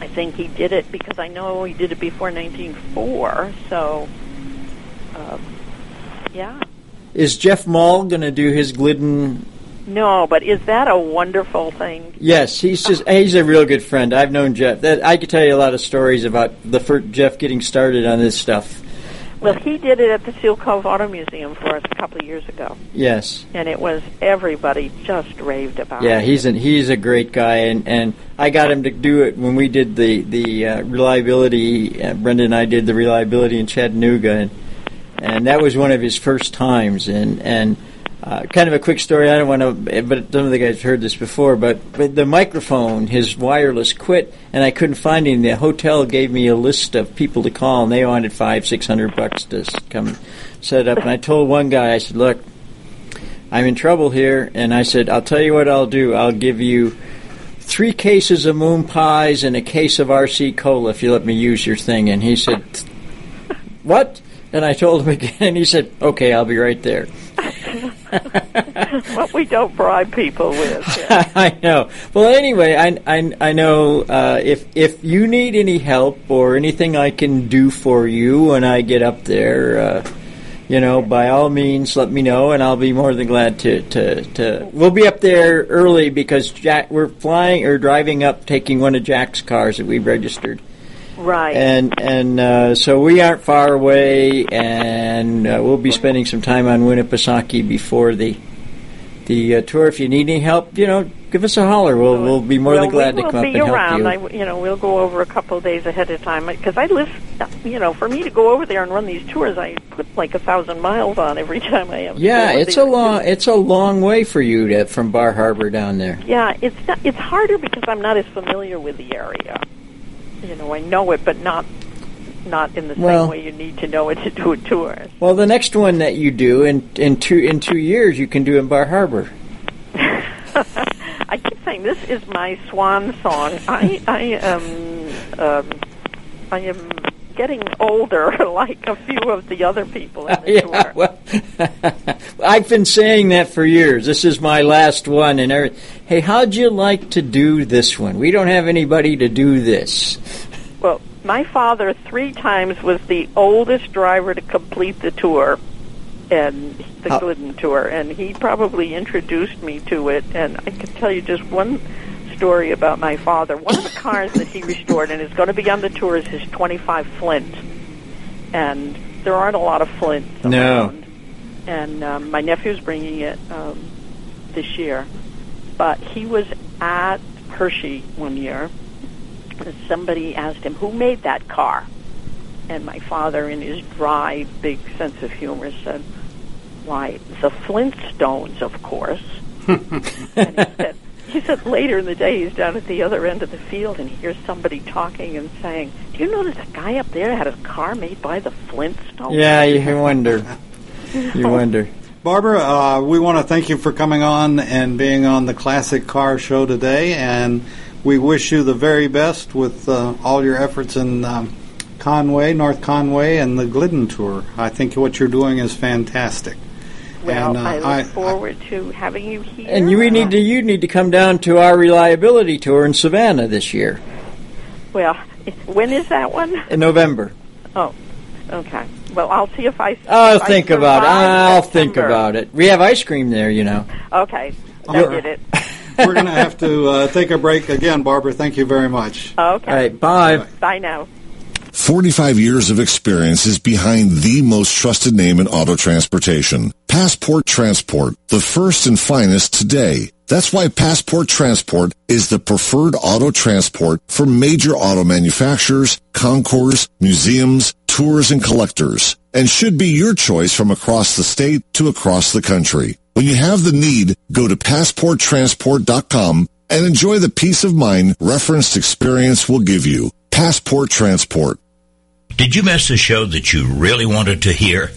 I think he did it because I know he did it before 1904. So, um, yeah. Is Jeff Mahl going to do his Glidden? No, but is that a wonderful thing? Yes, he's just he's a real good friend. I've known Jeff. That I could tell you a lot of stories about the first Jeff getting started on this stuff. Well, he did it at the Seal Cove Auto Museum for us a couple of years ago. Yes, and it was everybody just raved about. Yeah, it. he's an, he's a great guy, and, and I got him to do it when we did the the uh, reliability. Uh, Brenda and I did the reliability in Chattanooga, and and that was one of his first times. And and uh, kind of a quick story. I don't want to, but some of the guys heard this before. But, but the microphone, his wireless, quit, and I couldn't find him. The hotel gave me a list of people to call, and they wanted five, six hundred bucks to come set up. And I told one guy, I said, "Look, I'm in trouble here," and I said, "I'll tell you what I'll do. I'll give you." Three cases of moon pies and a case of RC cola if you let me use your thing. And he said, What? And I told him again, and he said, "Okay, I'll be right there." what we don't bribe people with. Yeah. I know. Well, anyway, I I, I know uh, if if you need any help or anything I can do for you when I get up there. Uh, you know, by all means, let me know, and I'll be more than glad to, to, to. We'll be up there early because Jack, we're flying or driving up, taking one of Jack's cars that we've registered. Right. And and uh, so we aren't far away, and uh, we'll be spending some time on Winnipesaukee before the the uh, tour. If you need any help, you know, give us a holler. We'll we'll be more well, than glad to come up and around. help you. I, you know, we'll go over a couple of days ahead of time because I live. You know, for me to go over there and run these tours, I put like a thousand miles on every time I am. Yeah, it's a long it's a long way for you to from Bar Harbor down there. Yeah, it's not, it's harder because I'm not as familiar with the area you know, I know it, but not not in the same way you need to know it to do a tour. Well, the next one that you do in in two in two years, you can do in Bar Harbor. I keep saying this is my swan song. I I am um, I am getting older, like a few of the other people in the yeah, tour. Well, I've been saying that for years. This is my last one, and every, hey, how'd you like to do this one? We don't have anybody to do this. Well, my father three times was the oldest driver to complete the tour and the? Glidden tour, and he probably introduced me to it. And I can tell you just one story about my father. One of the cars that he restored and is going to be on the tour is his 25 Flint. And there aren't a lot of Flints no. And um, my nephew's bringing it um, this year. But he was at Hershey one year. And somebody asked him, who made that car? And my father, in his dry, big sense of humor, said, why, the Flintstones, of course. and he said, he said later in the day he's down at the other end of the field and he hears somebody talking and saying, "Do you notice a guy up there had a car made by the Flintstones?" Yeah, you wonder. you wonder. Barbara, uh, we want to thank you for coming on and being on the Classic Car Show today, and we wish you the very best with uh, all your efforts in um, Conway, North Conway, and the Glidden Tour. I think what you're doing is fantastic. Well, and, uh, I look I, forward I, to having you here. And you need to you need to come down to our reliability tour in Savannah this year. Well, when is that one? In November. Oh, okay. Well, I'll see if I. I'll if think I about it. I'll think about it. We have ice cream there, you know. Okay, that did it. We're going to have to uh, take a break again, Barbara. Thank you very much. Okay. All right. Bye. Bye now. 45 years of experience is behind the most trusted name in auto transportation. Passport Transport, the first and finest today. That's why Passport Transport is the preferred auto transport for major auto manufacturers, concours, museums, tours, and collectors, and should be your choice from across the state to across the country. When you have the need, go to passporttransport.com and enjoy the peace of mind referenced experience will give you. Passport Transport. Did you miss a show that you really wanted to hear?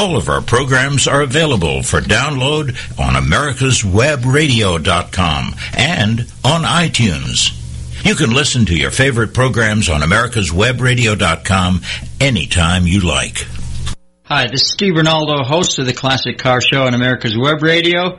All of our programs are available for download on americaswebradio.com and on iTunes. You can listen to your favorite programs on americaswebradio.com anytime you like. Hi, this is Steve Rinaldo, host of the Classic Car Show on America's Web Radio.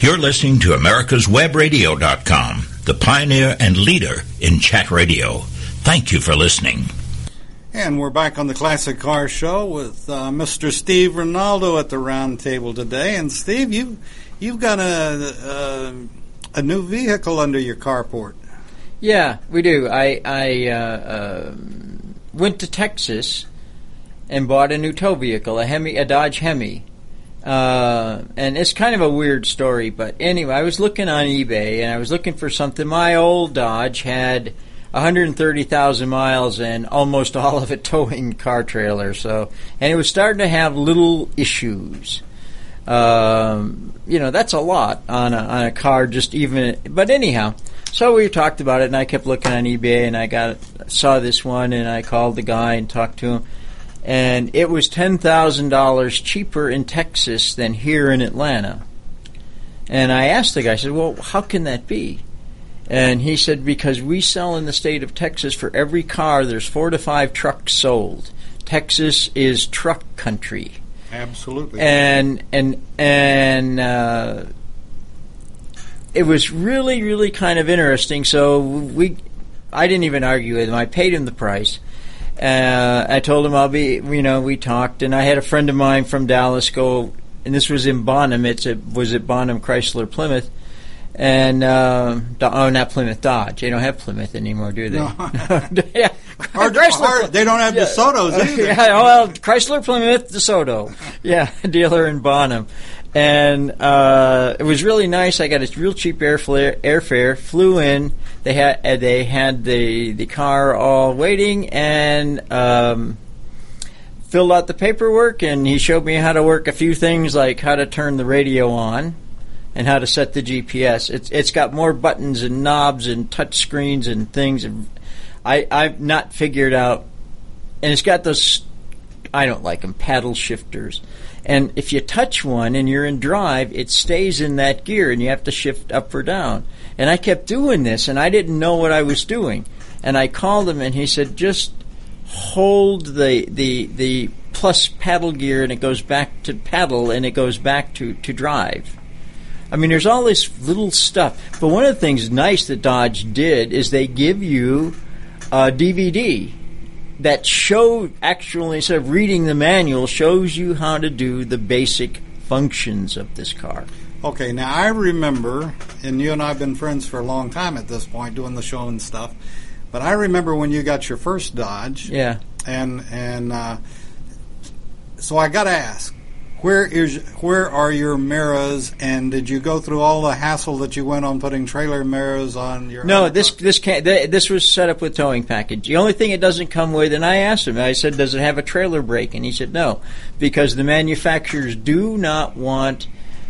You're listening to americaswebradio.com, the pioneer and leader in chat radio. Thank you for listening. And we're back on the Classic Car Show with uh, Mr. Steve Rinaldo at the round table today. And Steve, you you've got a a, a new vehicle under your carport. Yeah, we do. I I uh, uh, went to Texas and bought a new tow vehicle, a Hemi, a Dodge Hemi. Uh, and it's kind of a weird story, but anyway, I was looking on eBay and I was looking for something. My old Dodge had 130,000 miles and almost all of it towing car trailer. So, and it was starting to have little issues. Um, you know, that's a lot on a, on a car. Just even, but anyhow, so we talked about it, and I kept looking on eBay, and I got saw this one, and I called the guy and talked to him and it was ten thousand dollars cheaper in Texas than here in Atlanta. And I asked the guy, I said, "Well, how can that be?" And he said, "Because we sell in the state of Texas for every car, there's four to five trucks sold. Texas is truck country." Absolutely. And and and uh, it was really, really kind of interesting. So we, I didn't even argue with him. I paid him the price uh, I told him I'll be, you know, we talked, and I had a friend of mine from Dallas go, and this was in Bonham. It's a, was at Bonham Chrysler Plymouth, and uh, oh, not Plymouth Dodge. They don't have Plymouth anymore, do they? No. yeah, Or- or they don't have DeSotos either. Yeah, well, Chrysler Plymouth DeSoto. Yeah, dealer in Bonham, and uh, it was really nice. I got a real cheap airfare. Airfare flew in. They had uh, they had the the car all waiting and. Um, filled out the paperwork and he showed me how to work a few things like how to turn the radio on and how to set the GPS. It's it's got more buttons and knobs and touch screens and things. I I've not figured out, and it's got those. I don't like them paddle shifters. And if you touch one and you're in drive, it stays in that gear and you have to shift up or down. And I kept doing this and I didn't know what I was doing. And I called him and he said, just hold the, the, the plus paddle gear and it goes back to paddle and it goes back to, to drive. I mean, there's all this little stuff. But one of the things nice that Dodge did is they give you a DVD that show actually instead of reading the manual shows you how to do the basic functions of this car. Okay, now I remember, and you and I have been friends for a long time at this point, doing the show and stuff. But I remember when you got your first Dodge. Yeah. And and uh, so I got to ask, where is where are your mirrors? And did you go through all the hassle that you went on putting trailer mirrors on your? No, this car? this can th- this was set up with towing package. The only thing it doesn't come with, and I asked him, I said, "Does it have a trailer brake?" And he said, "No," because the manufacturers do not want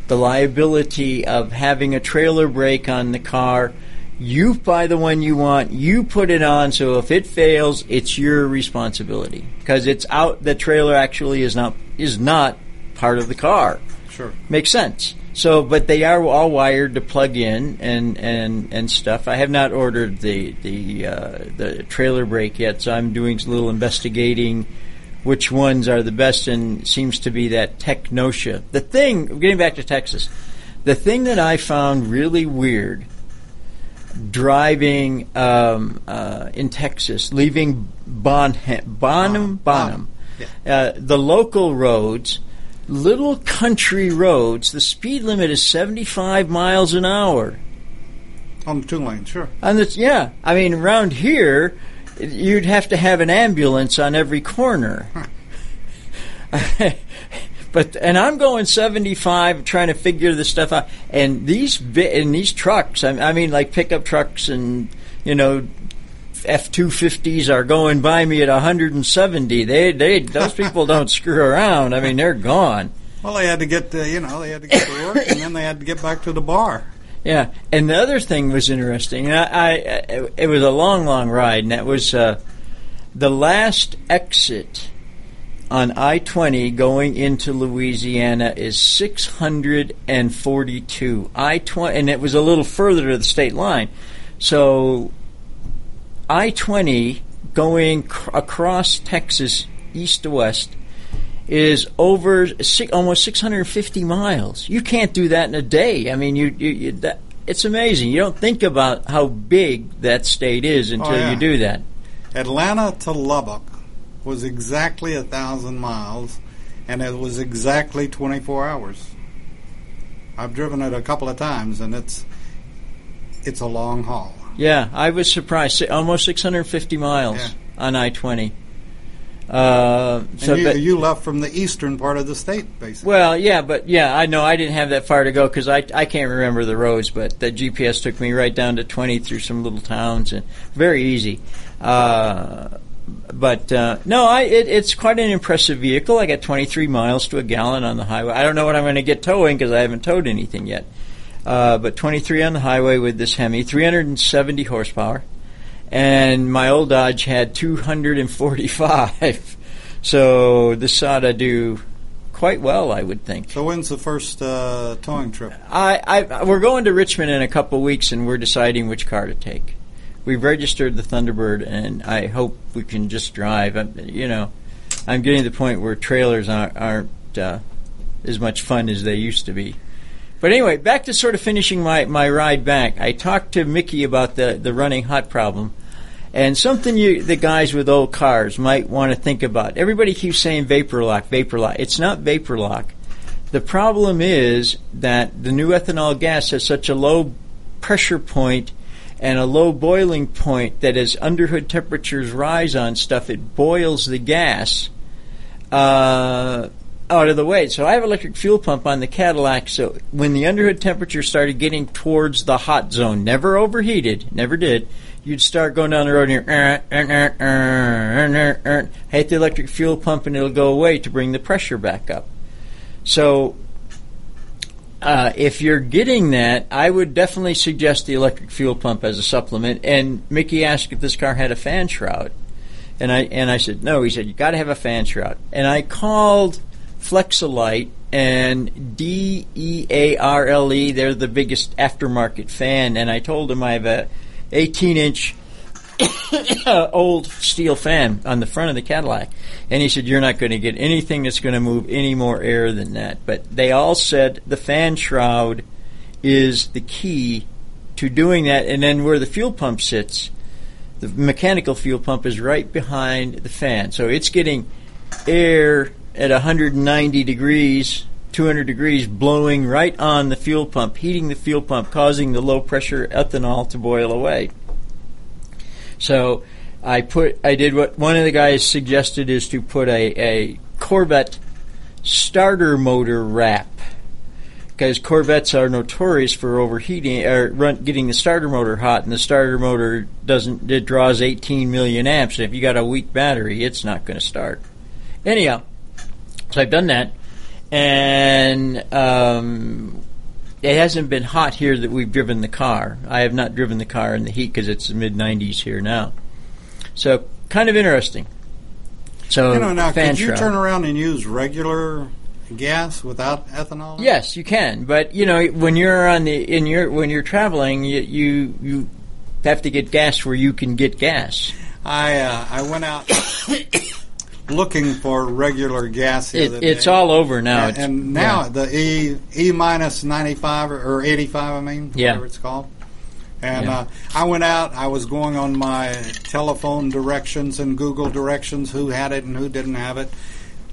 the liability of having a trailer brake on the car. You buy the one you want, you put it on, so if it fails, it's your responsibility. Because it's out, the trailer actually is not, is not part of the car. Sure. Makes sense. So, but they are all wired to plug in and, and, and stuff. I have not ordered the the uh, the trailer brake yet, so I'm doing a little investigating which ones are the best, and seems to be that Tekonsha. The thing, getting back to Texas, the thing that I found really weird driving um, uh, in Texas, leaving Bonham, Bonham, Bonham, uh, the local roads little country roads, the speed limit is 75 miles an hour. On the two lanes, sure. And it's, yeah, I mean, around here, you'd have to have an ambulance on every corner. but and I'm going 75, trying to figure this stuff out. And these and these trucks, I mean, like pickup trucks and you know F two fifties are going by me at 170. They they those people don't screw around. I mean, they're gone. Well, they had to get to, you know they had to get to work and then they had to get back to the bar. Yeah, and the other thing was interesting. I, I it was a long, long ride, and that was uh, the last exit on I twenty going into Louisiana is six hundred and forty two. I twenty, and it was a little further to the state line. So I 20 going cr- across Texas east to west is over six, almost 650 miles. You can't do that in a day. I mean, you, you, you that, it's amazing. You don't think about how big that state is oh, until Oh, yeah. you do that. Atlanta to Lubbock was exactly a thousand miles, and it was exactly 24 hours. I've driven it a couple of times, and it's it's a long haul. Yeah, I was surprised. Almost 650 miles Yeah. on I 20. Uh, so, you, you left from the eastern part of the state, basically. Well, yeah, but yeah, I know I didn't have that far to go because I I can't remember the roads, but the GPS took me right down to twenty through some little towns and very easy. Uh, but uh, no, I it, it's quite an impressive vehicle. I got twenty three miles to a gallon on the highway. I don't know what I'm going to get towing because I haven't towed anything yet. Uh, but 23 on the highway with this Hemi, 370 horsepower, and my old Dodge had 245. so this ought to do quite well, I would think. so when's the first uh, towing trip? I, I we're going to Richmond in a couple of weeks, and we're deciding which car to take. We've registered the Thunderbird, and I hope we can just drive. I'm, you know, I'm getting to the point where trailers aren't, aren't uh, as much fun as they used to be. But anyway, back to sort of finishing my, my ride back. I talked to Mickey about the, the running hot problem. And something you, the guys with old cars might want to think about. Everybody keeps saying vapor lock, vapor lock. It's not vapor lock. The problem is that the new ethanol gas has such a low pressure point and a low boiling point that as underhood temperatures rise on stuff, it boils the gas uh, out of the way. So I have electric fuel pump on the Cadillac. So when the underhood temperature started getting towards the hot zone, never overheated, never did. You'd start going down the road and you're, uh, uh, uh, hit the electric fuel pump and it'll go away to bring the pressure back up. So uh, if you're getting that, I would definitely suggest the electric fuel pump as a supplement. And Mickey asked if this car had a fan shroud, and I and I said no. He said you got to have a fan shroud. And I called Flex-a-lite and D E A R L E. They're the biggest aftermarket fan, and I told him I have a 18 inch old steel fan on the front of the Cadillac. And he said, You're not going to get anything that's going to move any more air than that. But they all said the fan shroud is the key to doing that. And then where the fuel pump sits, the mechanical fuel pump is right behind the fan. So it's getting air at 190 degrees. 200 degrees blowing right on the fuel pump, heating the fuel pump, causing the low pressure ethanol to boil away. So I put I did what one of the guys suggested is to put a, a Corvette starter motor wrap because Corvettes are notorious for overheating or run, getting the starter motor hot, and the starter motor doesn't it draws 18 million amps. And if you got a weak battery, it's not going to start. Anyhow, so I've done that, and um, it hasn't been hot here that we've driven the car. I have not driven the car in the heat because it's mid 90s here now. So kind of interesting. So You know, now could you turn around and use regular gas without ethanol? Yes, you can, but you know when you're on the in your when you're traveling, you you, you have to get gas where you can get gas. I uh, I went out looking for regular gas the It, it's all over now. and, It's- and now yeah. the E E minus ninety five or, or eighty five. I mean, Yeah. whatever it's called. And Yeah. uh, I went out. I was going on my telephone directions and Google directions, who had it and who didn't have it.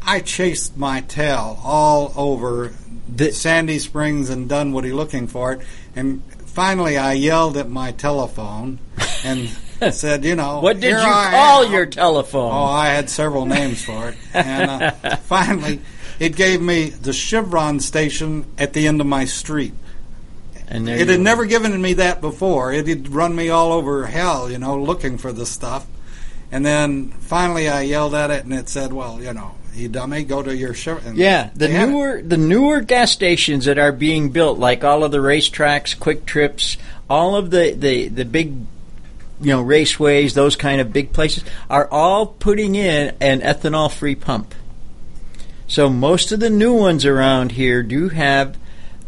I chased my tail all over The- Sandy Springs and Dunwoody looking for it, and finally I yelled at my telephone and said, "You know, what did you I call am." your telephone? Oh, I had several names for it. And uh, finally, it gave me the Chevron station at the end of my street. and It had go. never given me that before. It had run me all over hell, you know, looking for this stuff. And then finally I yelled at it and it said, well, you know, you dummy, go to your Chevron. Yeah, the They had it. newer the newer gas stations that are being built, like all of the racetracks, QuikTrips, all of the, the, the big you know raceways, those kind of big places, are all putting in an ethanol free pump. So most of the new ones around here do have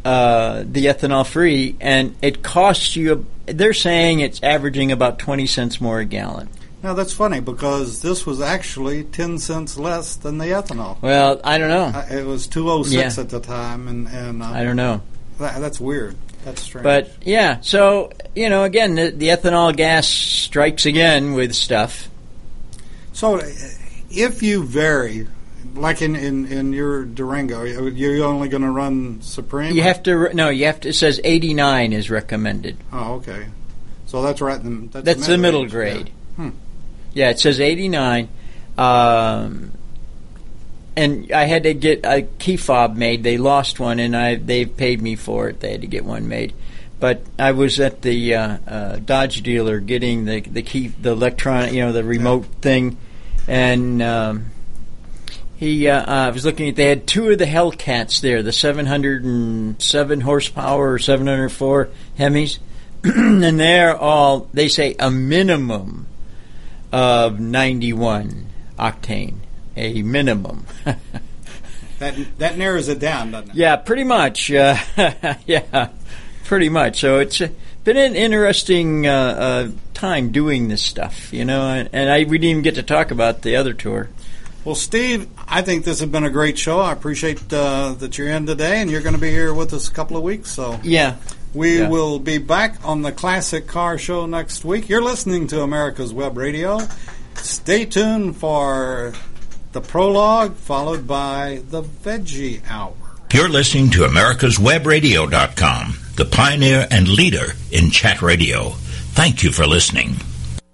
uh, the ethanol free, and it costs you. They're saying it's averaging about twenty cents more a gallon. Now that's funny because this was actually 10 cents less than the ethanol. Well, I don't know. Uh, It was 206 Yeah. at the time, and, and uh, I don't know. that, that's weird. That's strange. But yeah, so you know, again, the, the ethanol gas strikes again with stuff. So, uh, if you vary, like in, in, in your Durango, you're only going to run Supreme? You have to no, you have to. It says eighty nine is recommended. Oh, okay. So that's right. In, that's, That's the middle mid-range, grade. yeah. Hmm. Yeah, it says eighty nine. Um, and I had to get a key fob made. They lost one, and I they paid me for it. They had to get one made. But I was at the uh, uh, Dodge dealer getting the the key, the electronic, you know, the remote thing, and um, he. Uh, I was looking at. They had two of the Hellcats there, the seven hundred and seven horsepower or seven hundred four Hemis, and they're all. They say a minimum of ninety one octane, a minimum. That that narrows it down, doesn't it? Yeah, pretty much. Uh, yeah, pretty much. So it's been an interesting uh, uh, time doing this stuff, you know. And, and I we didn't even get to talk about the other tour. Well, Steve, I think this has been a great show. I appreciate uh, that you're in today, and you're going to be here with us a couple of weeks. So Yeah, we Yeah. will be back on the Classic Car Show next week. You're listening to America's Web Radio. Stay tuned for the prologue, followed by the Veggie Hour. You're listening to America'sWebRadio.com, the pioneer and leader in chat radio. Thank you for listening.